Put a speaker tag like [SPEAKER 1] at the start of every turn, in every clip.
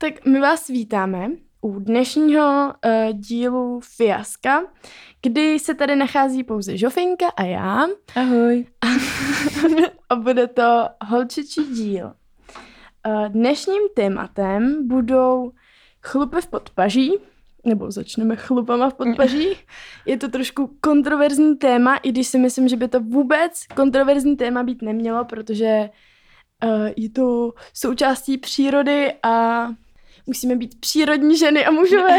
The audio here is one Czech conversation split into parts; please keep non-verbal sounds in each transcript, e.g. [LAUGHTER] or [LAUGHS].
[SPEAKER 1] Tak my vás vítáme u dnešního uh, dílu Fiaska, kdy se tady nachází pouze Žofinka a já.
[SPEAKER 2] Ahoj. [LAUGHS]
[SPEAKER 1] a bude to holčičí díl. Uh, dnešním tématem budou chlupy v podpaží, nebo začneme chlupama v podpaží. Je to trošku kontroverzní téma, i když si myslím, že by to vůbec kontroverzní téma být nemělo, protože uh, je to součástí přírody a musíme být přírodní ženy a mužové.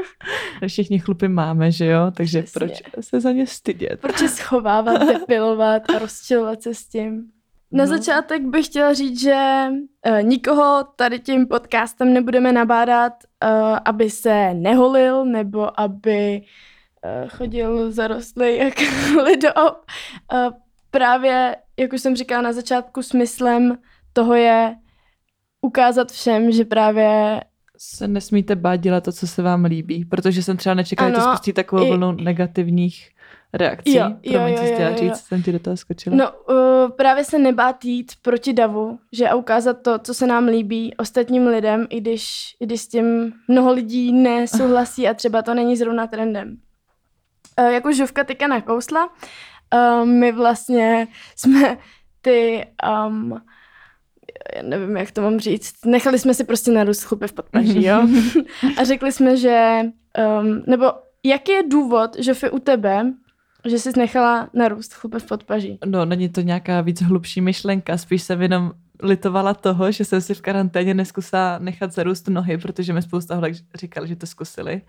[SPEAKER 1] [LAUGHS]
[SPEAKER 2] Všichni chlupy máme, že jo? Takže Přesně. proč se za ně stydět?
[SPEAKER 1] Proč je schovávat, depilovat a rozčilovat se s tím? Na no. začátek bych chtěla říct, že uh, nikoho tady tím podcastem nebudeme nabádat, uh, aby se neholil nebo aby uh, chodil zarostlý jak [LAUGHS] lidoop. Uh, právě, jak už jsem říkala na začátku, smyslem toho je ukázat všem, že právě
[SPEAKER 2] se nesmíte bát dělat to, co se vám líbí, protože jsem třeba nečekala, že to spustí takovou i... vlnu negativních reakcí. Jo, jo, jo, jo, jo, říct, jsem ti do toho skočila.
[SPEAKER 1] No, uh, právě se nebát jít proti davu, že a ukázat to, co se nám líbí ostatním lidem, i když, i když s tím mnoho lidí nesouhlasí a třeba to není zrovna trendem. Uh, jako žuvka teďka nakousla, uh, my vlastně jsme ty um, já nevím, jak to mám říct, nechali jsme si prostě narůst chlupy v podpaží, jo? [LAUGHS] a řekli jsme, že, um, nebo jaký je důvod, že u tebe, že jsi nechala narůst chlupy v podpaží?
[SPEAKER 2] No, není to nějaká víc hlubší myšlenka, spíš jsem jenom litovala toho, že jsem si v karanténě neskusila nechat zarůst nohy, protože mi spousta holek říkali, že to zkusili.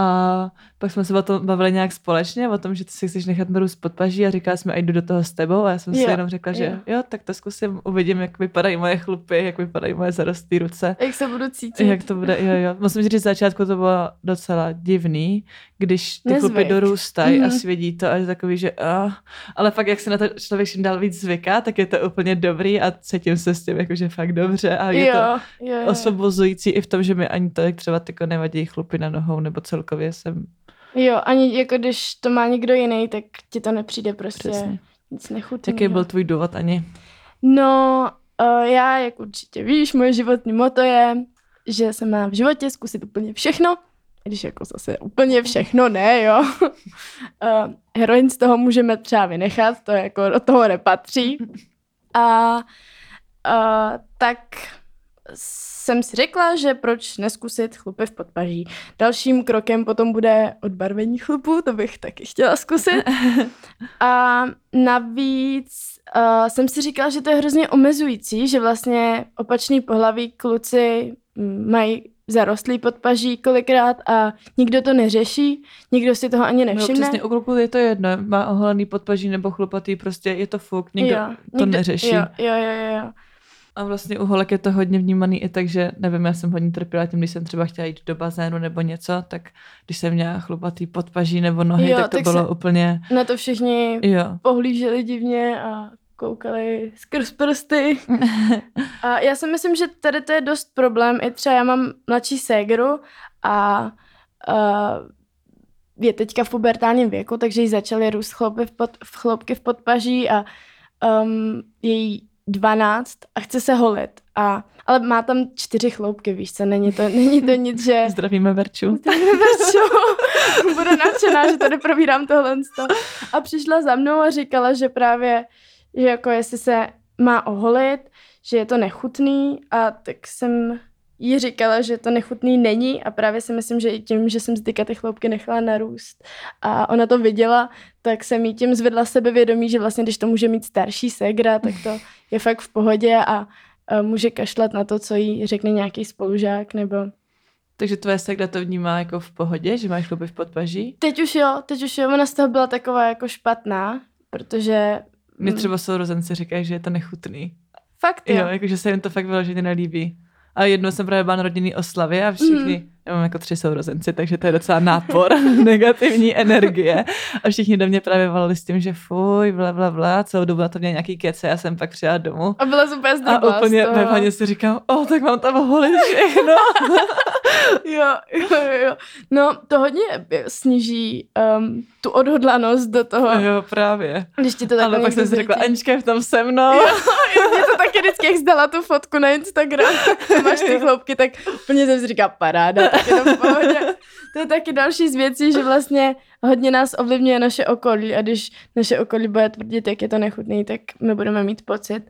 [SPEAKER 2] A pak jsme se o tom bavili nějak společně, o tom, že ty si chceš nechat narůst podpaží a říkala jsme, a jdu do toho s tebou a já jsem si jo, jenom řekla, že jo. jo, tak to zkusím, uvidím, jak vypadají moje chlupy, jak vypadají moje zarostlé ruce.
[SPEAKER 1] Jak se budu cítit.
[SPEAKER 2] Jak to bude, jo, jo. Musím říct, že začátku to bylo docela divný, když ty Nezvyk. chlupy dorůstají mm. a mhm. svědí to a je takový, že uh, ale fakt, jak se na to člověk čím dál víc zvyká, tak je to úplně dobrý a cítím se s tím jakože fakt dobře a je
[SPEAKER 1] jo,
[SPEAKER 2] to
[SPEAKER 1] jo, jo.
[SPEAKER 2] osvobozující i v tom, že mi ani to, jak třeba tyko nevadí chlupy na nohou nebo celkově jsem
[SPEAKER 1] Jo, ani jako když to má někdo jiný, tak ti to nepřijde prostě Přesně. nic nechutného.
[SPEAKER 2] Jaký byl tvůj důvod, Ani?
[SPEAKER 1] No, uh, já, jak určitě víš, moje životní moto je, že se má v životě zkusit úplně všechno, když jako zase úplně všechno ne, jo. uh, [LAUGHS] heroin z toho můžeme třeba vynechat, to jako do toho nepatří. A uh, tak jsem si řekla, že proč neskusit chlupy v podpaží. Dalším krokem potom bude odbarvení chlupu, to bych taky chtěla zkusit. [LAUGHS] A navíc uh, jsem si říkala, že to je hrozně omezující, že vlastně opačný pohlaví kluci mají zarostlý podpaží kolikrát a nikdo to neřeší, nikdo si toho ani no, nevšimne.
[SPEAKER 2] No, přesně, u kluku je to jedno, má oholený podpaží nebo chlupatý, prostě je to fuk, nikdo jo, to nikdo, neřeší.
[SPEAKER 1] Jo, jo, jo, jo.
[SPEAKER 2] A vlastně u holek je to hodně vnímaný i tak, že nevím, já jsem hodně trpěla tím, když jsem třeba chtěla jít do bazénu nebo něco, tak když jsem měla chlupatý podpaží nebo nohy, jo, tak to tak bylo úplně...
[SPEAKER 1] Na to všichni jo. pohlíželi divně a koukali skrz prsty. [LAUGHS] a já si myslím, že tady to je dost problém. I třeba já mám mladší ségru a uh, je teďka v pubertálním věku, takže jí začaly růst chlopy v, pod, v chlopky v podpaží a um, její 12 a chce se holit. A, ale má tam čtyři chloupky, víš co, není to, není to nic, že...
[SPEAKER 2] Zdravíme Verču.
[SPEAKER 1] Zdravíme Verču. [LAUGHS] Bude nadšená, že tady probírám tohle. A přišla za mnou a říkala, že právě, že jako jestli se má oholit, že je to nechutný a tak jsem jí říkala, že to nechutný není a právě si myslím, že i tím, že jsem zdyka ty chloupky nechala narůst a ona to viděla, tak jsem jí tím zvedla sebevědomí, že vlastně když to může mít starší segra, tak to je fakt v pohodě a, může kašlat na to, co jí řekne nějaký spolužák nebo
[SPEAKER 2] takže tvoje segra to vnímá jako v pohodě, že máš chlupy v podpaží?
[SPEAKER 1] Teď už jo, teď už jo, ona z toho byla taková jako špatná, protože...
[SPEAKER 2] Mě třeba sourozenci říkají, že je to nechutný.
[SPEAKER 1] Fakt jo?
[SPEAKER 2] Jo, jakože se jim to fakt vyloženě nelíbí. A jednou jsem právě byla na rodinný oslavě a všichni, mm. já mám jako tři sourozenci, takže to je docela nápor [LAUGHS] negativní energie. A všichni do mě právě volali s tím, že fuj, bla, bla, bla, celou dobu na to měl nějaký kece, já jsem pak přijela domů.
[SPEAKER 1] A byla super
[SPEAKER 2] A úplně ve si říkám, o, tak mám tam holit všechno. [LAUGHS] [LAUGHS] [LAUGHS]
[SPEAKER 1] jo, jo, jo. No, to hodně sníží um, tu odhodlanost do toho.
[SPEAKER 2] Jo, právě.
[SPEAKER 1] Když ti to
[SPEAKER 2] Ale pak jsem si řekla, Anička je v tom se mnou. [LAUGHS]
[SPEAKER 1] Jo, mě to taky vždycky, jak zdala tu fotku na Instagram, [LAUGHS] máš ty chloupky, tak úplně jsem si říkala, paráda, tak je to v pohodě. To je taky další z věcí, že vlastně hodně nás ovlivňuje naše okolí a když naše okolí bude tvrdit, jak je to nechutný, tak my budeme mít pocit,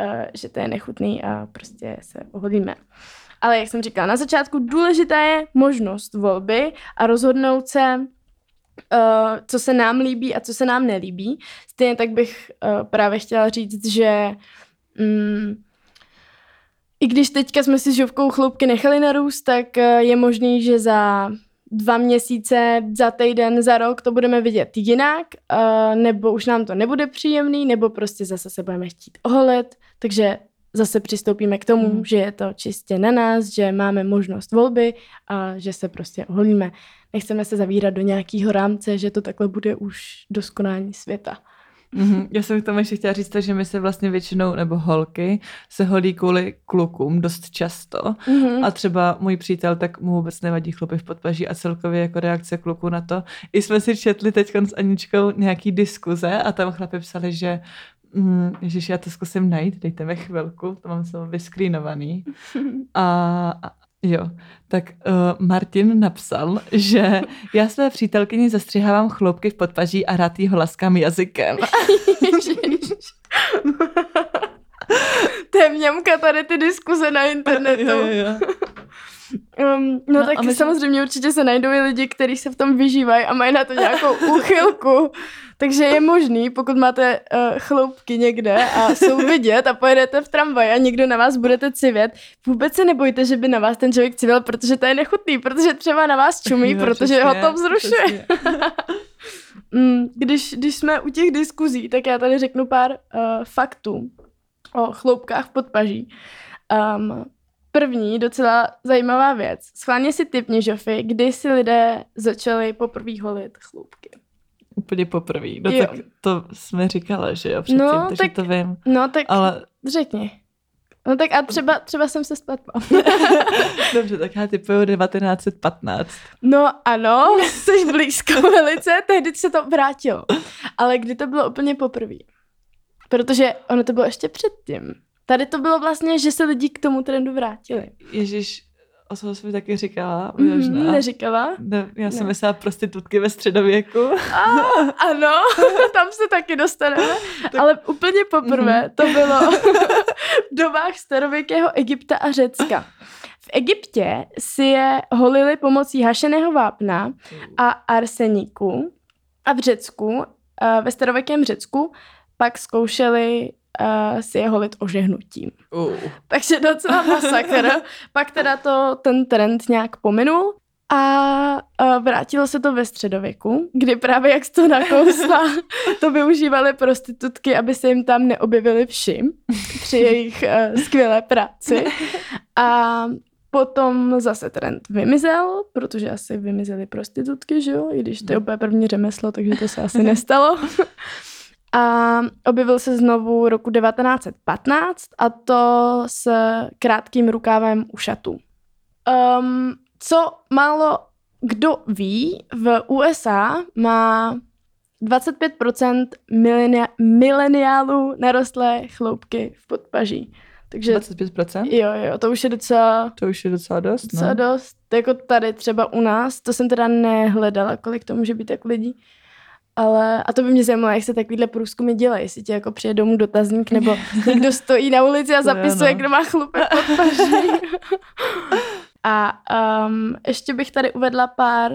[SPEAKER 1] uh, že to je nechutný a prostě se oholíme. Ale jak jsem říkala, na začátku důležitá je možnost volby a rozhodnout se, uh, co se nám líbí a co se nám nelíbí. Stejně tak bych uh, právě chtěla říct, že um, i když teďka jsme si žovkou chloupky nechali narůst, tak uh, je možný, že za dva měsíce, za týden, za rok to budeme vidět jinak, nebo už nám to nebude příjemný, nebo prostě zase se budeme chtít oholet, takže zase přistoupíme k tomu, mm. že je to čistě na nás, že máme možnost volby a že se prostě oholíme. Nechceme se zavírat do nějakého rámce, že to takhle bude už do skonání světa.
[SPEAKER 2] Mm-hmm. Já jsem k tomu ještě chtěla říct, že my se vlastně většinou, nebo holky, se holí kvůli klukům dost často. Mm-hmm. A třeba můj přítel, tak mu vůbec nevadí chlupy v podpaží a celkově jako reakce kluků na to. I jsme si četli teď s Aničkou nějaký diskuze a tam chlapi psali, že Mm, Ježiš, já to zkusím najít, dejte mi chvilku, to mám samo vyskrínovaný. A, a jo, tak uh, Martin napsal, že já své přítelkyni zastřihávám chloupky v podpaží a rád jí ho laskám jazykem. [LAUGHS] [LAUGHS]
[SPEAKER 1] to je mňamka tady ty diskuze na internetu.
[SPEAKER 2] jo, jo, jo.
[SPEAKER 1] Um, no, no tak my samozřejmě určitě se najdou i lidi, kteří se v tom vyžívají a mají na to nějakou [LAUGHS] úchylku. Takže je možný, pokud máte uh, chloupky někde a jsou [LAUGHS] vidět a pojedete v tramvaji a někdo na vás budete civět, vůbec se nebojte, že by na vás ten člověk civil, protože to je nechutný, protože třeba na vás čumí, jo, protože přesně, ho to vzrušuje. [LAUGHS] Mm, když, když jsme u těch diskuzí, tak já tady řeknu pár uh, faktů o chloupkách v podpaží. Um, První docela zajímavá věc. Schválně si typni, Žofy, kdy si lidé začali poprvé holit chloupky.
[SPEAKER 2] Úplně poprvé. No jo. tak to jsme říkali, že jo, předtím, no, takže tak, to vím.
[SPEAKER 1] No tak Ale... řekni. No tak a třeba, třeba jsem se spletla. [LAUGHS]
[SPEAKER 2] Dobře, tak já typuju 1915.
[SPEAKER 1] No ano, [LAUGHS] jsi blízko velice, tehdy se to vrátilo. Ale kdy to bylo úplně poprvé? Protože ono to bylo ještě předtím. Tady to bylo vlastně, že se lidi k tomu trendu vrátili.
[SPEAKER 2] Ježíš, o co jsi mi taky říkala?
[SPEAKER 1] Mm, neříkala?
[SPEAKER 2] Ne, já jsem ne. myslela prostitutky ve středověku.
[SPEAKER 1] A, ano, [LAUGHS] tam se taky dostaneme. [LAUGHS] Tak... Ale úplně poprvé mm. to bylo v dobách starověkého Egypta a Řecka. V Egyptě si je holili pomocí hašeného vápna a arseniku a v Řecku, ve starověkém Řecku, pak zkoušeli uh, si je holit ožehnutím. Uh. Takže docela masakr. [LAUGHS] Pak teda to ten trend nějak pominul a uh, vrátilo se to ve středověku, kdy právě jak to nakousla, [LAUGHS] to využívaly prostitutky, aby se jim tam neobjevili vši při jejich uh, skvělé práci. A Potom zase trend vymizel, protože asi vymizely prostitutky, že jo? I když to je úplně první řemeslo, takže to se asi nestalo [LAUGHS] a objevil se znovu roku 1915 a to s krátkým rukávem u šatu. Um, co málo kdo ví, v USA má 25% milenia- mileniálů narostlé chloupky v podpaží.
[SPEAKER 2] Takže, 25%?
[SPEAKER 1] Jo, jo, to už je docela...
[SPEAKER 2] To už je docela dost,
[SPEAKER 1] Docela no. dost. Jako tady třeba u nás, to jsem teda nehledala, kolik to může být jak lidí. Ale, a to by mě zajímalo, jak se takovýhle průzkumy dělají, jestli ti jako přijde domů dotazník, nebo [LAUGHS] někdo stojí na ulici a zapisuje, no. kdo má chlupek pod paží. a um, ještě bych tady uvedla pár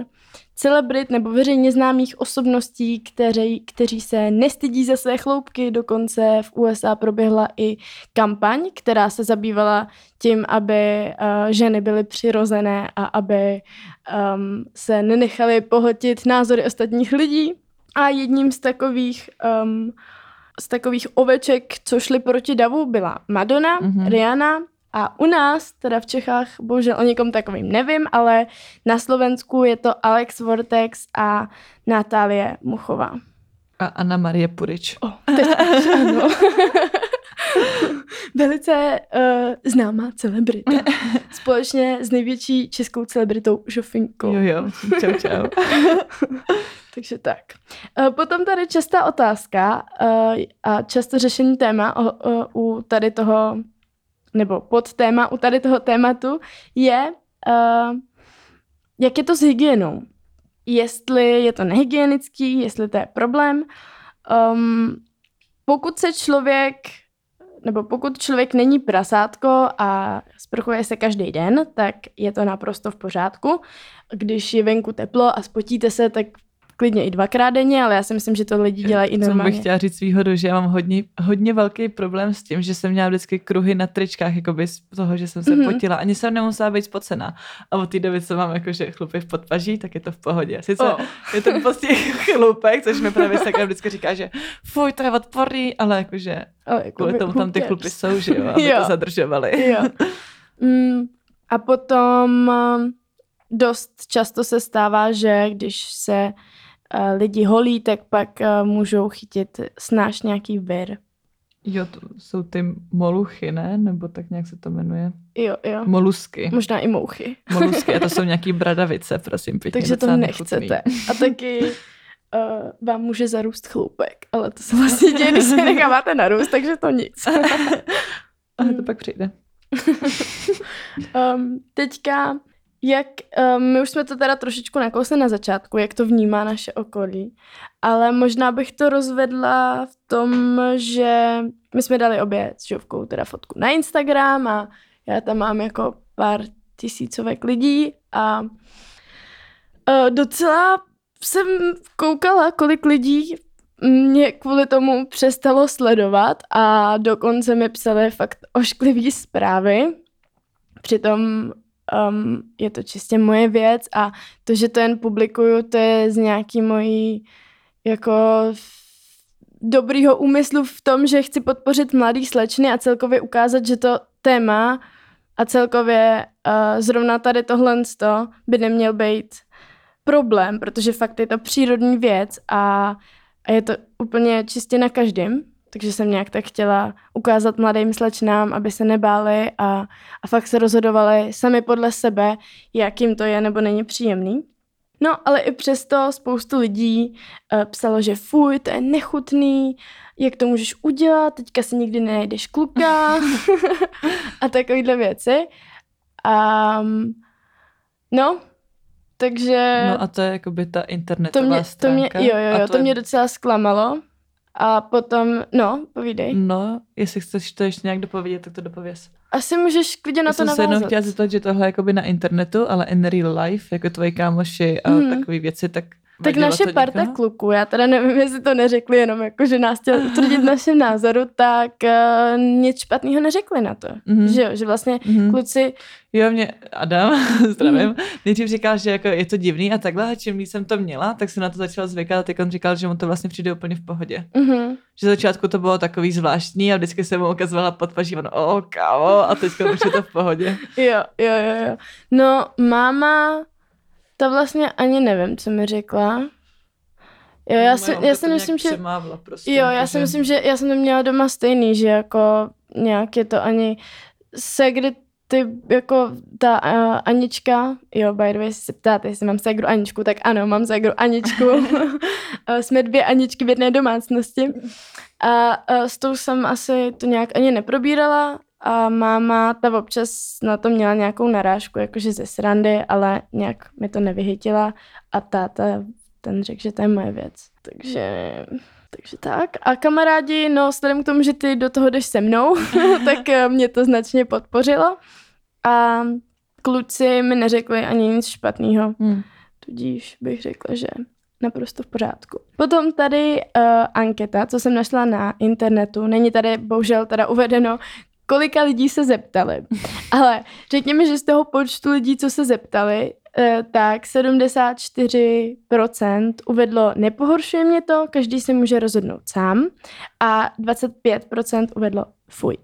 [SPEAKER 1] celebrit nebo veřejně známých osobností, kteří, kteří se nestydí za své chloupky. Dokonce v USA proběhla i kampaň, která se zabývala tím, aby uh, ženy byly přirozené a aby um, se nenechaly pohltit názory ostatních lidí. A jedním z takových, um, z takových oveček, co šly proti davu, byla Madonna, mm-hmm. Rihanna a u nás, teda v Čechách, bohužel o někom takovým nevím, ale na Slovensku je to Alex Vortex a Natálie Muchová.
[SPEAKER 2] A Anna Marie Purič.
[SPEAKER 1] O, teď ano. [LAUGHS] [LAUGHS] Velice uh, známá celebrita. [LAUGHS] Společně s největší českou celebritou Žofinkou.
[SPEAKER 2] Jo, jo, čau, čau. [LAUGHS]
[SPEAKER 1] Takže tak. Uh, potom tady častá otázka uh, a často řešení téma o, o, u tady toho, nebo pod téma u tady toho tématu je, uh, jak je to s hygienou. Jestli je to nehygienický, jestli to je problém. Um, pokud se člověk nebo pokud člověk není prasátko a sprchuje se každý den, tak je to naprosto v pořádku. Když je venku teplo a spotíte se, tak klidně i dvakrát denně, ale já si myslím, že to lidi dělají i normálně.
[SPEAKER 2] Co bych chtěla říct výhodu, že já mám hodně, hodně velký problém s tím, že jsem měla vždycky kruhy na tričkách, jakoby z toho, že jsem se mm-hmm. potila. Ani jsem nemusela být spocená. A od té doby, co mám jakože chlupy v podpaží, tak je to v pohodě. Sice oh. je to prostě [LAUGHS] chlupek, což mi právě se vždycky říká, že fuj, to je odporný, ale jakože ale jako kvůli tomu tam ty chlupy jsou, že jo, aby jo. to zadržovali.
[SPEAKER 1] Jo. [LAUGHS] Mm, a potom dost často se stává, že když se lidi holí, tak pak uh, můžou chytit snáš nějaký vir.
[SPEAKER 2] Jo, to jsou ty moluchy, ne? Nebo tak nějak se to jmenuje?
[SPEAKER 1] Jo, jo.
[SPEAKER 2] Molusky.
[SPEAKER 1] Možná i mouchy.
[SPEAKER 2] Molusky, a to jsou [LAUGHS] nějaký bradavice, prosím pěkně.
[SPEAKER 1] Takže to nechcete. Nechutný. A taky uh, vám může zarůst chloupek, ale to se vlastně děje, když se necháváte narůst, takže to nic. [LAUGHS]
[SPEAKER 2] ale to pak přijde. [LAUGHS]
[SPEAKER 1] um, teďka jak, um, my už jsme to teda trošičku nakousli na začátku, jak to vnímá naše okolí, ale možná bych to rozvedla v tom, že my jsme dali obě s Žovkou teda fotku na Instagram a já tam mám jako pár tisícovek lidí a uh, docela jsem koukala, kolik lidí mě kvůli tomu přestalo sledovat a dokonce mi psali fakt ošklivý zprávy. Přitom um, je to čistě moje věc a to, že to jen publikuju, to je z nějaký mojí jako dobrýho úmyslu v tom, že chci podpořit mladý slečny a celkově ukázat, že to téma a celkově uh, zrovna tady tohle by neměl být problém, protože fakt je to přírodní věc a, a je to úplně čistě na každém. Takže jsem nějak tak chtěla ukázat mladým slečnám, aby se nebáli a, a fakt se rozhodovali sami podle sebe, jak jim to je nebo není příjemný. No, ale i přesto spoustu lidí uh, psalo, že fuj, to je nechutný, jak to můžeš udělat, teďka si nikdy nenajdeš kluka [LAUGHS] [LAUGHS] a takovéhle věci. Um, no, takže...
[SPEAKER 2] No a to je jakoby ta internetová
[SPEAKER 1] to mě,
[SPEAKER 2] stránka.
[SPEAKER 1] To mě, jo, jo, jo, to, to mě docela zklamalo. A potom, no, povídej.
[SPEAKER 2] No, jestli chceš to ještě nějak dopovědět, tak to dopověz.
[SPEAKER 1] Asi můžeš klidně na Já to navázat.
[SPEAKER 2] Já jsem se jenom chtěla zeptat, že tohle je jakoby na internetu, ale in real life, jako tvoji kámoši a hmm. takové věci, tak
[SPEAKER 1] tak naše parta kluků, já teda nevím, jestli to neřekli jenom jako, že nás chtěl utvrdit našem názoru, tak uh, nic špatného neřekli na to. Mm-hmm. Že jo, že vlastně mm-hmm. kluci...
[SPEAKER 2] Jo, mě Adam, [LAUGHS] zdravím, mm-hmm. nejdřív říkal, že jako je to divný a takhle, a čím jsem to měla, tak se na to začal zvykat a teď on říkal, že mu to vlastně přijde úplně v pohodě. Mm-hmm. Že začátku to bylo takový zvláštní a vždycky se mu ukazovala podpaží, on, o, kámo, a teď už je to v pohodě. [LAUGHS]
[SPEAKER 1] jo, jo, jo, jo. No, máma to vlastně ani nevím, co mi řekla. Jo, já, si, já si myslím, že...
[SPEAKER 2] Prostě,
[SPEAKER 1] jo, já si myslím, že já jsem to měla doma stejný, že jako nějak je to ani kdy ty, jako ta uh, Anička, jo, by the way, se ptáte, jestli mám segru Aničku, tak ano, mám segru Aničku. [LAUGHS] [LAUGHS] Jsme dvě Aničky v jedné domácnosti. A uh, s tou jsem asi to nějak ani neprobírala, a máma ta občas na to měla nějakou narážku, jakože ze srandy, ale nějak mi to nevyhytila a táta ten řekl, že to je moje věc. Takže, takže tak. A kamarádi, no vzhledem k tomu, že ty do toho jdeš se mnou, [LAUGHS] [LAUGHS] tak eh, mě to značně podpořilo. A kluci mi neřekli ani nic špatného. Hmm. Tudíž bych řekla, že naprosto v pořádku. Potom tady uh, anketa, co jsem našla na internetu, není tady bohužel teda uvedeno, kolika lidí se zeptali. [LAUGHS] Ale řekněme, že z toho počtu lidí, co se zeptali, eh, tak 74% uvedlo nepohoršuje mě to, každý si může rozhodnout sám a 25% uvedlo fuj.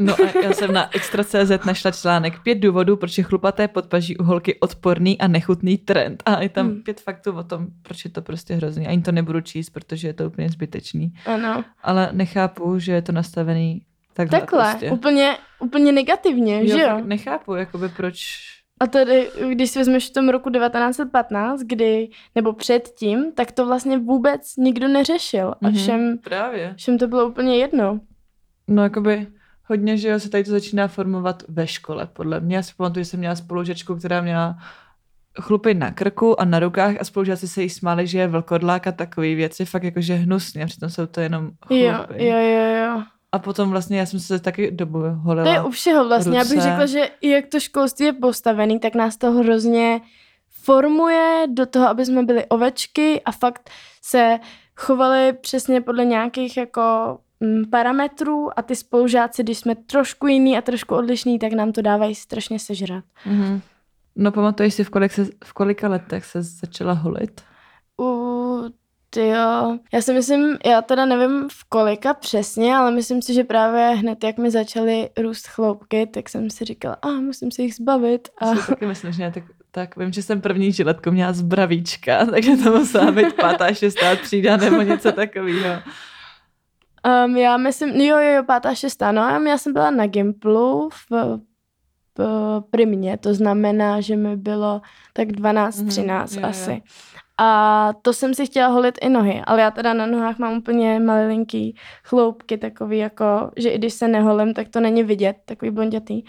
[SPEAKER 2] No a já jsem na Extra.cz našla článek pět důvodů, proč je chlupaté podpaží u holky odporný a nechutný trend. A je tam
[SPEAKER 1] Hmm.
[SPEAKER 2] pět faktů o tom, proč je to prostě hrozný. Ani to nebudu číst, protože je to úplně zbytečný.
[SPEAKER 1] Ano.
[SPEAKER 2] Ale nechápu, že je to nastavený takhle.
[SPEAKER 1] Takhle,
[SPEAKER 2] Prostě.
[SPEAKER 1] úplně, úplně negativně, že jo?
[SPEAKER 2] Nechápu, jakoby proč...
[SPEAKER 1] A tady, když si vezmeš v tom roku 1915, kdy, nebo předtím, tak to vlastně vůbec nikdo neřešil. A
[SPEAKER 2] Mhm.
[SPEAKER 1] všem,
[SPEAKER 2] Právě.
[SPEAKER 1] všem to bylo úplně jedno.
[SPEAKER 2] No jakoby hodně, že jo, se tady to začíná formovat ve škole, podle mě. Já si pamatuju, že jsem měla spolužečku, která měla chlupy na krku a na rukách a spolužáci se jí smáli, že je vlkodlák a takový věci, fakt jakože hnusně, a přitom jsou to jenom chlupy.
[SPEAKER 1] Jo, jo, jo, jo.
[SPEAKER 2] A potom vlastně já jsem se taky dobu holila.
[SPEAKER 1] To je u všeho vlastně. Já bych
[SPEAKER 2] ruce.
[SPEAKER 1] řekla, že i jak to školství je postavený, tak nás to hrozně formuje do toho, aby jsme byli ovečky a fakt se chovali přesně podle nějakých jako mm, parametrů a ty spolužáci, když jsme trošku jiný a trošku odlišný, tak nám to dávají strašně sežrat.
[SPEAKER 2] Mhm. No pamatuješ si, v, kolik se, v kolika letech se začala holit?
[SPEAKER 1] U, jo. Já si myslím, já teda nevím v kolika přesně, ale myslím si, že právě hned, jak mi začaly růst chloupky, tak jsem si říkala, a musím se jich zbavit. A...
[SPEAKER 2] Já taky myslím, že ne, tak, tak vím, že jsem první žiletku měla z bravíčka, [LAUGHS] takže to musela být pátá, šestá třída nebo něco takového.
[SPEAKER 1] Um, já myslím, jo, jo, jo, pátá, šestá, no a já jsem byla na Gimplu v, primě, to znamená, že mi bylo tak 12,
[SPEAKER 2] Mhm,
[SPEAKER 1] 13
[SPEAKER 2] jo, jo.
[SPEAKER 1] A to jsem si chtěla holit i nohy, ale já teda na nohách mám úplně malinký chloupky, takový jako, že i když se neholím, tak to není vidět, takový blondětý.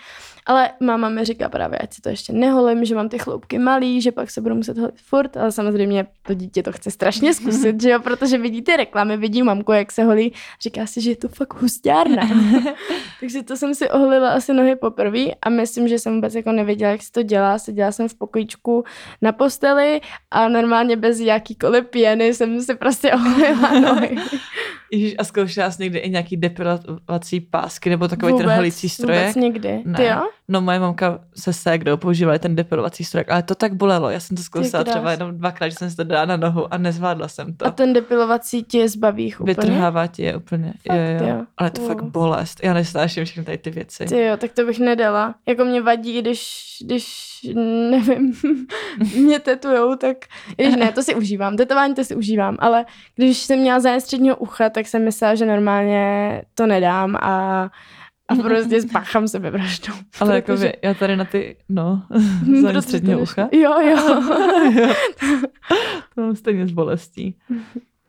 [SPEAKER 1] Ale máma mi říká právě, ať si to ještě neholím, že mám ty chloupky malý, že pak se budu muset holit furt, ale samozřejmě to dítě to chce strašně zkusit, že jo, [LAUGHS] protože vidí ty reklamy, vidí mamku, jak se holí, říká si, že je to fakt hustárna. [LAUGHS] Takže to jsem si oholila asi nohy poprvé a myslím, že jsem vůbec jako nevěděla, jak se to dělá. Seděla jsem v pokojíčku na posteli a normálně bez jakýkoliv pěny jsem si prostě oholila [LAUGHS] nohy.
[SPEAKER 2] Ježíš, a zkoušela jsi někdy i nějaký depilovací pásky nebo takový ten holící strojek?
[SPEAKER 1] Vůbec nikdy.
[SPEAKER 2] Ne.
[SPEAKER 1] Ty jo?
[SPEAKER 2] No moje mamka se ségrou používala ten depilovací strojek, ale to tak bolelo. Já jsem to zkusila
[SPEAKER 1] krás.
[SPEAKER 2] třeba jenom dvakrát, že jsem si to dala na nohu a nezvládla jsem to.
[SPEAKER 1] A ten depilovací ti je zbaví úplně?
[SPEAKER 2] Vytrhává ti je úplně.
[SPEAKER 1] Fakt,
[SPEAKER 2] jo, jo.
[SPEAKER 1] jo.
[SPEAKER 2] Ale to
[SPEAKER 1] Wow.
[SPEAKER 2] fakt bolest. Já nesnáším všechny tady ty věci.
[SPEAKER 1] Ty jo, tak to bych nedala. Jako mě vadí, když, když nevím, [LAUGHS] mě tetujou, tak, když ne, to si užívám, tetování to si užívám, ale když jsem měla zájem středního ucha, tak jsem myslela, že normálně to nedám a, a prostě [LAUGHS] spáchám sebevraždu.
[SPEAKER 2] Ale jako vy, já tady na ty, no, [LAUGHS] za
[SPEAKER 1] protože
[SPEAKER 2] středního ucha.
[SPEAKER 1] Jo, jo. [LAUGHS]
[SPEAKER 2] Jo. to mám stejně s bolestí.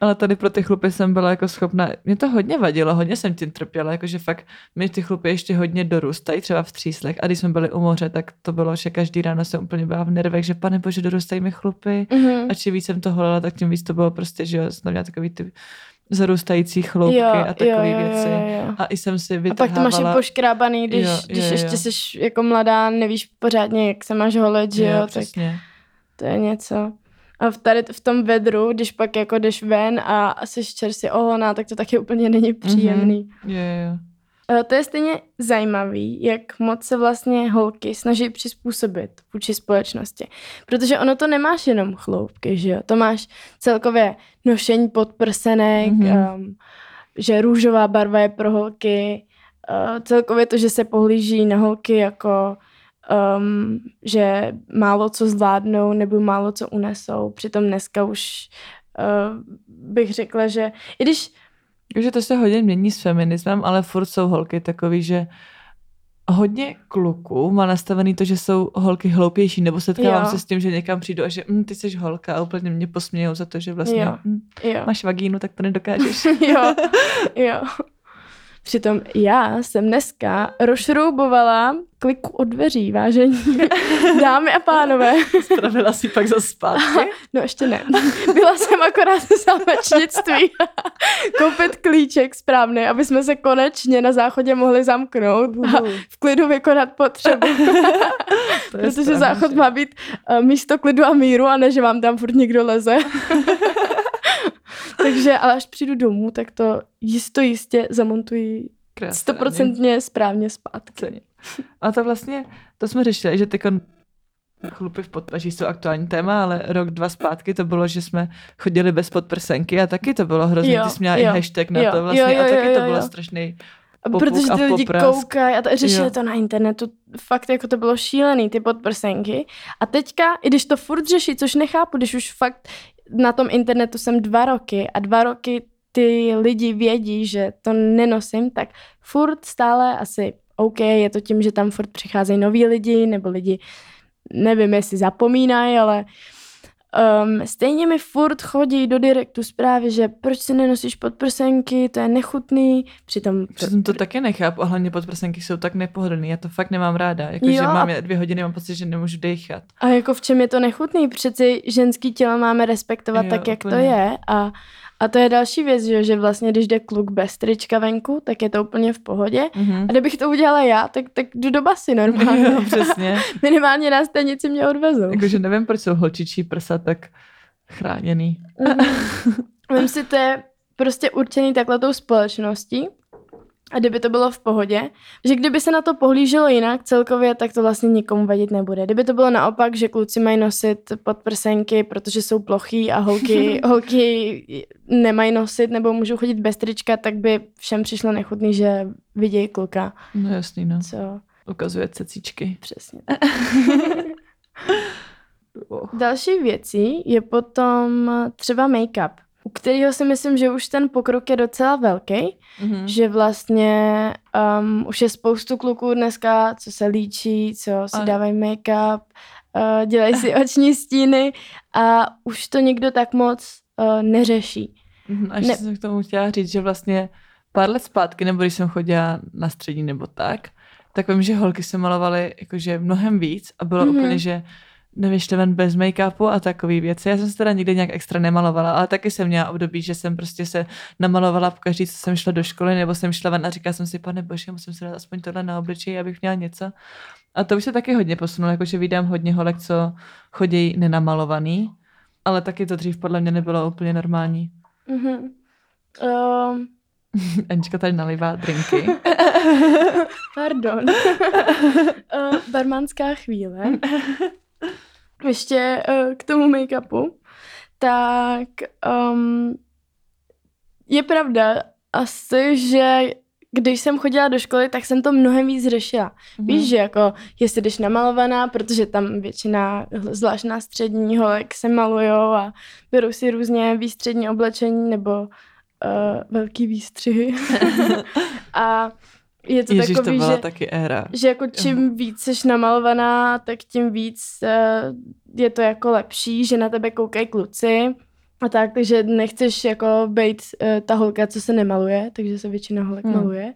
[SPEAKER 2] Ale tady pro ty chlupy jsem byla jako schopna, mě to hodně vadilo, hodně jsem tím trpěla, jakože fakt mi ty chlupy ještě hodně dorůstají, třeba v tříslech. A když jsme byli u moře, tak to bylo, že každý ráno jsem úplně byla v nervech, že pane bože, dorůstají mi chlupy.
[SPEAKER 1] Mhm.
[SPEAKER 2] A čím víc jsem to holila, tak tím víc to bylo prostě, že jo, jsem měla takový ty zarůstající chloupky
[SPEAKER 1] Jo,
[SPEAKER 2] a takové
[SPEAKER 1] jo, jo,
[SPEAKER 2] věci.
[SPEAKER 1] Jo, jo.
[SPEAKER 2] A i jsem si
[SPEAKER 1] A pak to
[SPEAKER 2] vytrhávala...
[SPEAKER 1] máš i poškrábaný, když,
[SPEAKER 2] Jo,
[SPEAKER 1] jo,
[SPEAKER 2] jo,
[SPEAKER 1] když
[SPEAKER 2] jo.
[SPEAKER 1] ještě jsi jako mladá, nevíš pořádně, jak se máš holit, že jo, tak
[SPEAKER 2] přesně.
[SPEAKER 1] To je něco. A v tady v tom vedru, když pak jako jdeš ven a, jsi čerstvě ohoná, tak to taky úplně není příjemný.
[SPEAKER 2] Jo, jo.
[SPEAKER 1] Mm-hmm. To je stejně zajímavý, jak moc se vlastně holky snaží přizpůsobit vůči společnosti. Protože ono to nemáš jenom chloupky, že jo? To máš celkově nošení podprsenek,
[SPEAKER 2] Mhm.
[SPEAKER 1] mm-hmm. um, že růžová barva je pro holky, uh, celkově to, že se pohlíží na holky jako um, že málo co zvládnou nebo málo co unesou. Přitom dneska už uh, bych řekla, že i když
[SPEAKER 2] Takže to se hodně mění s feminismem, ale furt jsou holky takový, že hodně kluků má nastavený to, že jsou holky hloupější, nebo setkávám
[SPEAKER 1] Jo.
[SPEAKER 2] se s tím, že někam přijdu a že hm, ty jsi holka a úplně mě posmějou za to, že vlastně
[SPEAKER 1] Jo.
[SPEAKER 2] hm,
[SPEAKER 1] jo.
[SPEAKER 2] máš vagínu, tak to nedokážeš. [LAUGHS]
[SPEAKER 1] jo, [LAUGHS] jo. Přitom já jsem dneska rozšroubovala kliku od dveří, vážení [LAUGHS] dámy a pánové.
[SPEAKER 2] Spravila si pak za zpátky.
[SPEAKER 1] No ještě ne. Byla jsem akorát v zámečnictví koupit klíček správný, aby jsme se konečně na záchodě mohli zamknout a v klidu vykonat potřebu. [LAUGHS] Protože záchod má být uh, místo klidu a míru a ne, že vám tam furt někdo leze. [LAUGHS] Takže, ale až přijdu domů, tak to jisto jistě zamontuji stoprocentně správně zpátky.
[SPEAKER 2] A to vlastně, to jsme řešili, že ty chlupy v podpaží jsou aktuální téma, ale rok, dva zpátky to bylo, že jsme chodili bez podprsenky a taky to bylo hrozně,
[SPEAKER 1] Jo,
[SPEAKER 2] ty jsi měla
[SPEAKER 1] jo,
[SPEAKER 2] i hashtag na
[SPEAKER 1] jo,
[SPEAKER 2] to vlastně
[SPEAKER 1] jo, jo,
[SPEAKER 2] a taky
[SPEAKER 1] jo,
[SPEAKER 2] to
[SPEAKER 1] jo,
[SPEAKER 2] bylo
[SPEAKER 1] jo.
[SPEAKER 2] strašný popuk
[SPEAKER 1] Protože
[SPEAKER 2] a
[SPEAKER 1] ty lidi koukají a to, řešili
[SPEAKER 2] Jo.
[SPEAKER 1] to na internetu. Fakt jako to bylo šílený, ty podprsenky. A teďka, i když to furt řeší, což nechápu, když už fakt na tom internetu jsem dva roky a dva roky ty lidi vědí, že to nenosím, tak furt stále asi OK, je to tím, že tam furt přicházejí noví lidi, nebo lidi, nevím, jestli zapomínají, ale um, stejně mi furt chodí do direktu zprávy, že proč si nenosíš podprsenky, to je nechutný, přitom
[SPEAKER 2] Přitom to taky nechápu a hlavně podprsenky jsou tak nepohodlný, já to fakt nemám ráda. Jakože mám dvě hodiny, mám pocit, že nemůžu dechat.
[SPEAKER 1] A jako v čem je to nechutný? Přeci ženský tělo máme respektovat
[SPEAKER 2] Jo,
[SPEAKER 1] tak, jak
[SPEAKER 2] úplně.
[SPEAKER 1] to je. A, a to je další věc, že, že vlastně, když jde kluk bez trička venku, tak je to úplně v pohodě.
[SPEAKER 2] Mhm.
[SPEAKER 1] A kdybych to udělala já, tak, tak jdu do basy normálně.
[SPEAKER 2] Jo, [LAUGHS] přesně. [LAUGHS]
[SPEAKER 1] Minimálně na stanici mě odvezou.
[SPEAKER 2] Jakože nevím, proč jsou holčičí prsa tak chráněný.
[SPEAKER 1] Vím si, to je prostě určený takhle tou společností. A kdyby to bylo v pohodě, že kdyby se na to pohlíželo jinak celkově, tak to vlastně nikomu vadit nebude. Kdyby to bylo naopak, že kluci mají nosit podprsenky, protože jsou plochý a holky, [LAUGHS] holky nemají nosit nebo můžou chodit bez trička, tak by všem přišlo nechutný, že vidějí kluka.
[SPEAKER 2] No jasný, no.
[SPEAKER 1] Co?
[SPEAKER 2] Ukazuje cecíčky.
[SPEAKER 1] Přesně. [LAUGHS] [LAUGHS]
[SPEAKER 2] Oh.
[SPEAKER 1] Další věcí je potom třeba make-up, u kterého si myslím, že už ten pokrok je docela velký,
[SPEAKER 2] Mhm.
[SPEAKER 1] že vlastně um, už je spoustu kluků dneska, co se líčí, co si
[SPEAKER 2] Ale-
[SPEAKER 1] dávají make-up, uh, dělají si [LAUGHS] oční stíny a už to nikdo tak moc uh, neřeší.
[SPEAKER 2] Mhm, A ještě
[SPEAKER 1] Ne-
[SPEAKER 2] jsem k tomu chtěla říct, že vlastně pár let zpátky, nebo když jsem chodila na střední nebo tak, tak vím, že holky se malovaly jakože mnohem víc a bylo
[SPEAKER 1] Mhm.
[SPEAKER 2] mm-hmm. úplně, že nevyšli ven bez make-upu a takové věci. Já jsem se teda nikdy nějak extra nemalovala, ale taky jsem měla období, že jsem prostě se namalovala v každý, co jsem šla do školy, nebo jsem šla ven a říkala jsem si, pane bože, musím si dát aspoň tohle na obličeji, abych měla něco. A to už se taky hodně posunulo, jakože vydám hodně holek, co chodí nenamalovaný, ale taky to dřív podle mě nebylo úplně normální.
[SPEAKER 1] Mm-hmm. Um, [LAUGHS]
[SPEAKER 2] Anička tady nalivá drinky. [LAUGHS]
[SPEAKER 1] pardon. uh, [LAUGHS] barmanská chvíle. Ještě uh, k tomu make-upu. Tak um, je pravda asi, že když jsem chodila do školy, tak jsem to mnohem víc řešila. Víš, že jako, jestli jdeš namalovaná, protože tam většina, zvlášť na střední holek se malujou a berou si různě výstřední oblečení nebo uh, velký výstřihy. [LAUGHS] a je to
[SPEAKER 2] Ježíš, to
[SPEAKER 1] takový,
[SPEAKER 2] byla
[SPEAKER 1] že,
[SPEAKER 2] taky éra.
[SPEAKER 1] že jako čím víc jsi namalovaná, tak tím víc uh, je to jako lepší, že na tebe koukají kluci a tak, takže nechceš jako být uh, ta holka, co se nemaluje, takže se většina holek
[SPEAKER 2] hmm.
[SPEAKER 1] maluje.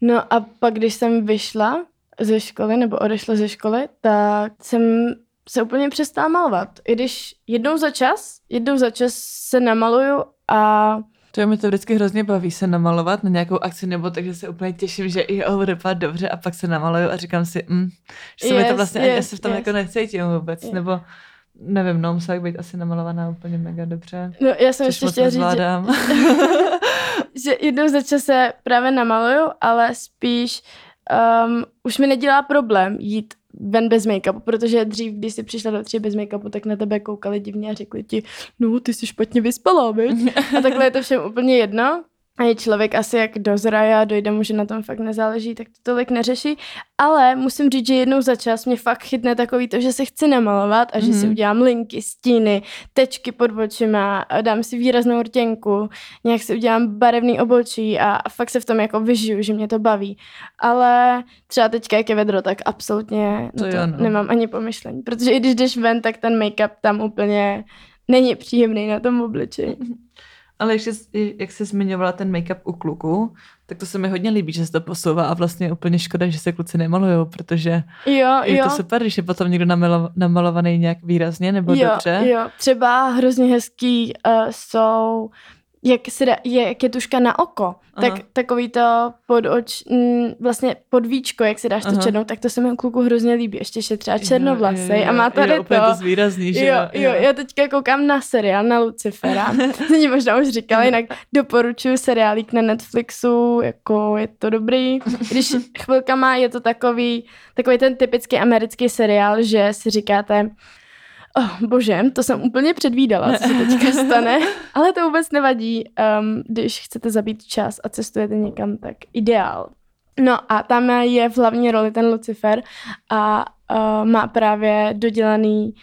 [SPEAKER 1] No a pak, když jsem vyšla ze školy nebo odešla ze školy, tak jsem se úplně přestala malovat. I když jednou za čas, jednou za čas se namaluju a
[SPEAKER 2] To je mi to vždycky hrozně baví se namalovat na nějakou akci, nebo takže se úplně těším, že i oh, dopadá dobře a pak se namaluju a říkám si, mm, že se mi to
[SPEAKER 1] Yes,
[SPEAKER 2] vlastně ani
[SPEAKER 1] yes,
[SPEAKER 2] asi v tom
[SPEAKER 1] yes.
[SPEAKER 2] jako necítím vůbec,
[SPEAKER 1] Yes.
[SPEAKER 2] nebo nevím, no, musela být asi namalovaná úplně mega dobře.
[SPEAKER 1] no, já jsem ještě chtěla říct, že, [LAUGHS] že jednou za čas se právě namaluju, ale spíš um, už mi nedělá problém jít ven bez make-upu, protože dřív, když jsi přišla do tří bez make-upu, tak na tebe koukali divně a řekli ti, no, ty jsi špatně vyspala, viď? [LAUGHS] A takhle je to všem úplně jedno. A je člověk asi jak dozraje a dojde mu, že na tom fakt nezáleží, tak to tolik neřeší. Ale musím říct, že jednou za čas mě fakt chytne takový to, že se chci namalovat a že si
[SPEAKER 2] Mhm.
[SPEAKER 1] udělám linky, stíny, tečky pod očima, dám si výraznou rtěnku, nějak si udělám barevný obočí a, a fakt se v tom jako vyžiju, že mě to baví. Ale třeba teďka, jak je vedro, tak absolutně
[SPEAKER 2] To
[SPEAKER 1] to
[SPEAKER 2] jo, no.
[SPEAKER 1] nemám ani pomyšlení. Protože i když jdeš ven, tak ten make-up tam úplně není příjemný na tom obličeji. [LAUGHS]
[SPEAKER 2] Ale ještě, jak jsi zmiňovala ten make-up u kluků, tak to se mi hodně líbí, že se to posouvá a vlastně je úplně škoda, že se kluci nemalujou, protože
[SPEAKER 1] Jo,
[SPEAKER 2] je
[SPEAKER 1] jo.
[SPEAKER 2] to super, když je potom někdo namalo, namalovaný nějak výrazně nebo
[SPEAKER 1] jo,
[SPEAKER 2] dobře.
[SPEAKER 1] Jo, třeba hrozně hezký uh, jsou, jak, se dá, je, jak je tuška na oko,
[SPEAKER 2] Aha.
[SPEAKER 1] tak takový to pod oč, mm, vlastně pod víčko, jak si dáš to
[SPEAKER 2] Aha.
[SPEAKER 1] černou, tak to se mi kluku hrozně líbí. Ještě je třeba černovlasej a má tady
[SPEAKER 2] jo, úplně
[SPEAKER 1] to.
[SPEAKER 2] to zvýrazní, že
[SPEAKER 1] Jo, jo, já teďka koukám na seriál na Lucifera. To mě možná už říkala, jinak doporučuji seriálík na Netflixu, jako je to dobrý. Když chvilkama je to takový, takový ten typický americký seriál, že si říkáte, Oh, bože, to jsem úplně předvídala, co se teďka [LAUGHS] stane, ale to vůbec nevadí, um, když chcete zabít čas a cestujete někam, tak ideál. No a tam je v hlavní roli ten Lucifer a uh, má právě dodělaný,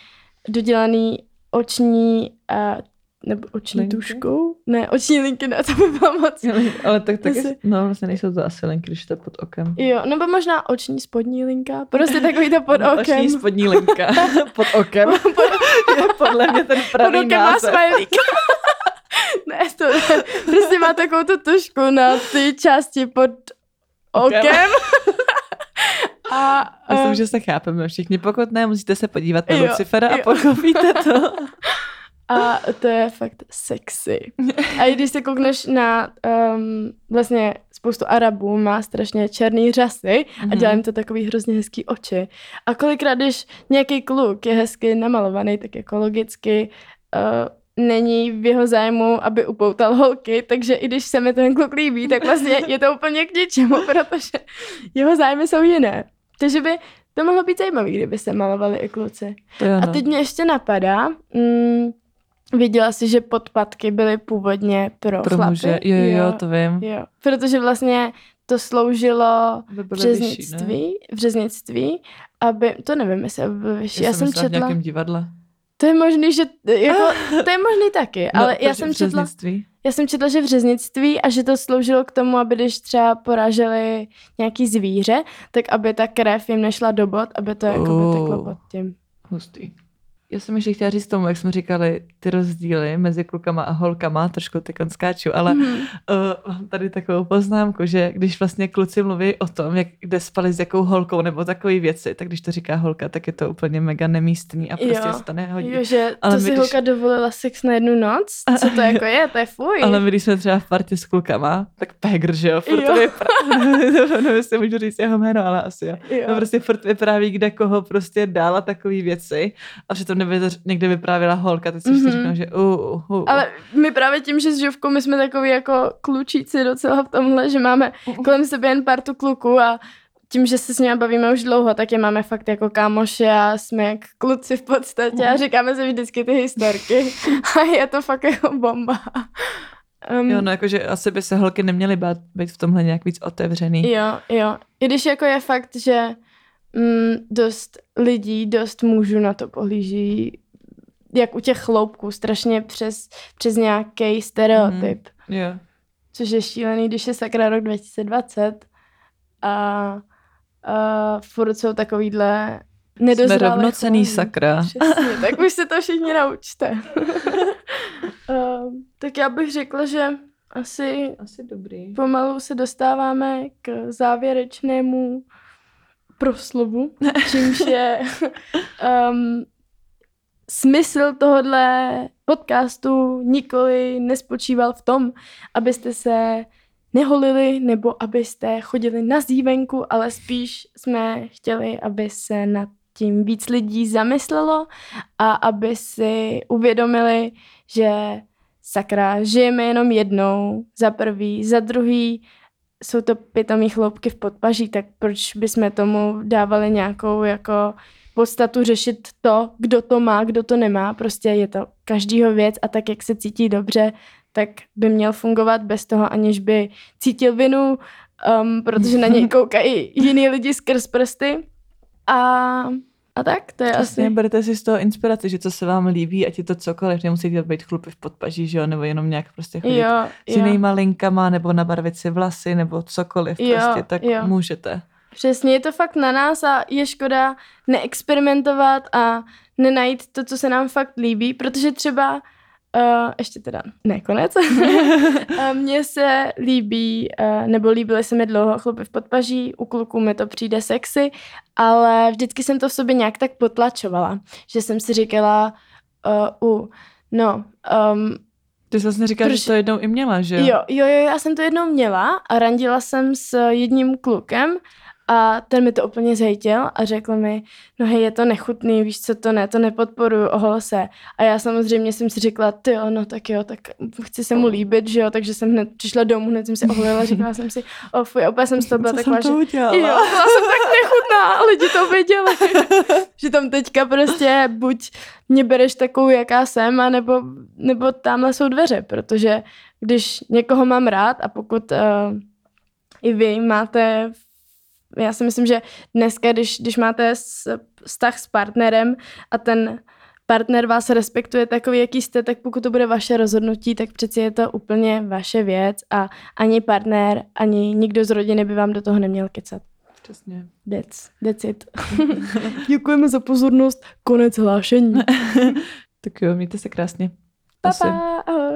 [SPEAKER 1] dodělaný oční uh, nebo oční
[SPEAKER 2] Linky?
[SPEAKER 1] tuškou? Ne, oční linky ne, to by bylo moc.
[SPEAKER 2] Ale tak taky,
[SPEAKER 1] Asi-
[SPEAKER 2] no vlastně nejsou to asi linky, když to je pod okem.
[SPEAKER 1] Jo, nebo možná oční spodní linka, prostě takový to pod [LAUGHS] okem.
[SPEAKER 2] Oční spodní linka [LAUGHS] pod okem. je podle mě ten
[SPEAKER 1] Pod
[SPEAKER 2] pravý
[SPEAKER 1] okem má
[SPEAKER 2] název.
[SPEAKER 1] smajlík. [LAUGHS] ne, to ne. Prostě má takovou tu tušku na ty části pod
[SPEAKER 2] Okem.
[SPEAKER 1] okem. a,
[SPEAKER 2] Myslím,
[SPEAKER 1] eh,
[SPEAKER 2] že se chápeme všichni. Pokud ne, musíte se podívat na
[SPEAKER 1] Jo,
[SPEAKER 2] Lucifera a
[SPEAKER 1] jo.
[SPEAKER 2] pochopíte to.
[SPEAKER 1] A to je fakt sexy. A i když se koukneš na um, vlastně spoustu Arabů, má strašně černý řasy a
[SPEAKER 2] Mhm.
[SPEAKER 1] dělá jim to takový hrozně hezký oči. A kolikrát, když nějaký kluk je hezky namalovaný, tak jako logicky uh, není v jeho zájmu, aby upoutal holky, takže i když se mi ten kluk líbí, tak vlastně [LAUGHS] je to úplně k ničemu, protože jeho zájmy jsou jiné. Takže by to mohlo být zajímavé, kdyby se malovali i kluci. A teď mě ještě napadá, mm, viděla jsi, že podpatky byly původně pro,
[SPEAKER 2] Pro
[SPEAKER 1] chlapy?
[SPEAKER 2] muže. Jo, jo, jo, to vím.
[SPEAKER 1] jo. Protože vlastně to sloužilo
[SPEAKER 2] Aby
[SPEAKER 1] v
[SPEAKER 2] byly vyšší, ne?
[SPEAKER 1] řeznictví, v řeznictví, aby, to nevím, jestli aby byly vyšší. Já,
[SPEAKER 2] Já,
[SPEAKER 1] jsem
[SPEAKER 2] myslela v
[SPEAKER 1] četla,
[SPEAKER 2] nějakém divadle.
[SPEAKER 1] to je možný, že, jako, [LAUGHS] to je možný taky, ale já
[SPEAKER 2] proč
[SPEAKER 1] jsem četla, já jsem četla, že v řeznictví a že to sloužilo k tomu, aby když třeba poráželi nějaký zvíře, tak aby ta krev jim nešla do bod, aby to jako by teklo
[SPEAKER 2] Oh.
[SPEAKER 1] pod tím.
[SPEAKER 2] Hustý. Já jsem ještě chtěla říct tomu, jak jsme říkali, ty rozdíly mezi klukama a holkama, trošku teď skáču, ale
[SPEAKER 1] Mhm.
[SPEAKER 2] uh, mám tady takovou poznámku, že když vlastně kluci mluví o tom, jak kde spali s jakou holkou nebo takové věci, tak když to říká holka, tak je to úplně mega nemístný a prostě
[SPEAKER 1] Jo.
[SPEAKER 2] se to nehodí.
[SPEAKER 1] Jo, že
[SPEAKER 2] Ale
[SPEAKER 1] to si
[SPEAKER 2] když-
[SPEAKER 1] holka dovolila sex na jednu noc? Co to jako je? To je fuj.
[SPEAKER 2] Ale my, když jsme třeba v partě s klukama, tak Pegr, že jo, furt
[SPEAKER 1] Jo.
[SPEAKER 2] vypráví, [LAUGHS] nevím, jestli můžu říct jeho jméno, ale asi jo.
[SPEAKER 1] jo.
[SPEAKER 2] No prostě furt vypráví, kde koho prostě dál a takové věci. A že to neby, někde vyprávěla holka, teď si
[SPEAKER 1] Mhm.
[SPEAKER 2] mm-hmm. říkám, že uh, uh, uh.
[SPEAKER 1] Ale my právě tím, že s Žovkou my jsme takový jako klučíci docela v tomhle, že máme kolem sebe jen partu kluků a tím, že se s nimi bavíme už dlouho, tak je máme fakt jako kámoše a jsme jak kluci v podstatě a říkáme si vždycky ty historky [LAUGHS] a je to fakt jako bomba. Um,
[SPEAKER 2] Jo, no jakože asi by se holky neměly bát být v tomhle nějak víc otevřený.
[SPEAKER 1] Jo, jo. I když jako je fakt, že mm, dost lidí, dost mužů na to pohlíží, jak u těch chloupků, strašně přes, přes nějaký stereotyp. Mm.
[SPEAKER 2] Jo.
[SPEAKER 1] Což je šílený, když je sakra rok 2020 a, a furt jsou takovýhle nedozrálé
[SPEAKER 2] Jsme rovnocený
[SPEAKER 1] chování.
[SPEAKER 2] sakra.
[SPEAKER 1] Přesně, [LAUGHS] tak už se to všichni naučte. um, [LAUGHS] tak já bych řekla, že asi
[SPEAKER 2] Asi dobrý.
[SPEAKER 1] Pomalu se dostáváme k závěrečnému proslovu, [LAUGHS] čímž je um, smysl tohohle podcastu nikoli nespočíval v tom, abyste se neholili nebo abyste chodili na zívenku, ale spíš jsme chtěli, aby se nad tím víc lidí zamyslelo a aby si uvědomili, že sakra, žijeme jenom jednou, za prvý, za druhý, jsou to pitomý chloupky v podpaží, tak proč bychom tomu dávali nějakou jako podstatu řešit to, kdo to má, kdo to nemá, prostě je to každýho věc a tak, jak se cítí dobře, tak by měl fungovat bez toho, aniž by cítil vinu, um, protože na něj [LAUGHS] koukají jiný lidi skrz prsty. A, a tak, to je
[SPEAKER 2] Přesně,
[SPEAKER 1] asi...
[SPEAKER 2] berete si z toho inspiraci, že co se vám líbí, ať je to cokoliv, nemusíte být chlupy v podpaží, že jo, nebo jenom nějak prostě chodit
[SPEAKER 1] Jo,
[SPEAKER 2] s
[SPEAKER 1] jo.
[SPEAKER 2] jinýma linkama, nebo nabarvit si vlasy, nebo cokoliv
[SPEAKER 1] Jo,
[SPEAKER 2] prostě, tak
[SPEAKER 1] jo.
[SPEAKER 2] můžete.
[SPEAKER 1] Přesně, je to fakt na nás a je škoda neexperimentovat a nenajít to, co se nám fakt líbí, protože třeba, uh, ještě teda, ne, konec, uh, [LAUGHS] mně se líbí, uh, nebo líbily se mi dlouho chlupy v podpaží, u kluků mi to přijde sexy, ale vždycky jsem to v sobě nějak tak potlačovala, že jsem si říkala, uh, uh, no, um,
[SPEAKER 2] Ty jsi vlastně říkala,
[SPEAKER 1] Proč-
[SPEAKER 2] že to jednou i měla, že jo?
[SPEAKER 1] Jo, jo, jo, já jsem to jednou měla a randila jsem s jedním klukem a ten mi to úplně zhejtil a řekl mi, no hej, je to nechutný, víš co, to ne, to nepodporuju, ohol se. A já samozřejmě jsem si řekla, ty jo, no tak jo, tak chci se mu líbit, že jo, takže jsem hned přišla domů, hned jsem si oholila, říkala jsem si, o fuj, úplně jsem z toho byla taková,
[SPEAKER 2] jsem to
[SPEAKER 1] že
[SPEAKER 2] udělala?
[SPEAKER 1] jo, byla jsem tak nechutná, ale lidi to viděli. [LAUGHS] že tam teďka prostě buď mě bereš takovou, jaká jsem, a nebo, nebo tamhle jsou dveře, protože když někoho mám rád a pokud uh, i vy máte já si myslím, že dneska, když, když máte vztah s partnerem a ten partner vás respektuje takový, jaký jste, tak pokud to bude vaše rozhodnutí, tak přeci je to úplně vaše věc a ani partner, ani nikdo z rodiny by vám do toho neměl kecat.
[SPEAKER 2] Přesně.
[SPEAKER 1] That's, that's it. [LAUGHS] Děkujeme za pozornost. Konec hlášení. [LAUGHS]
[SPEAKER 2] tak jo, mějte se krásně.
[SPEAKER 1] Pa, pa, ahoj.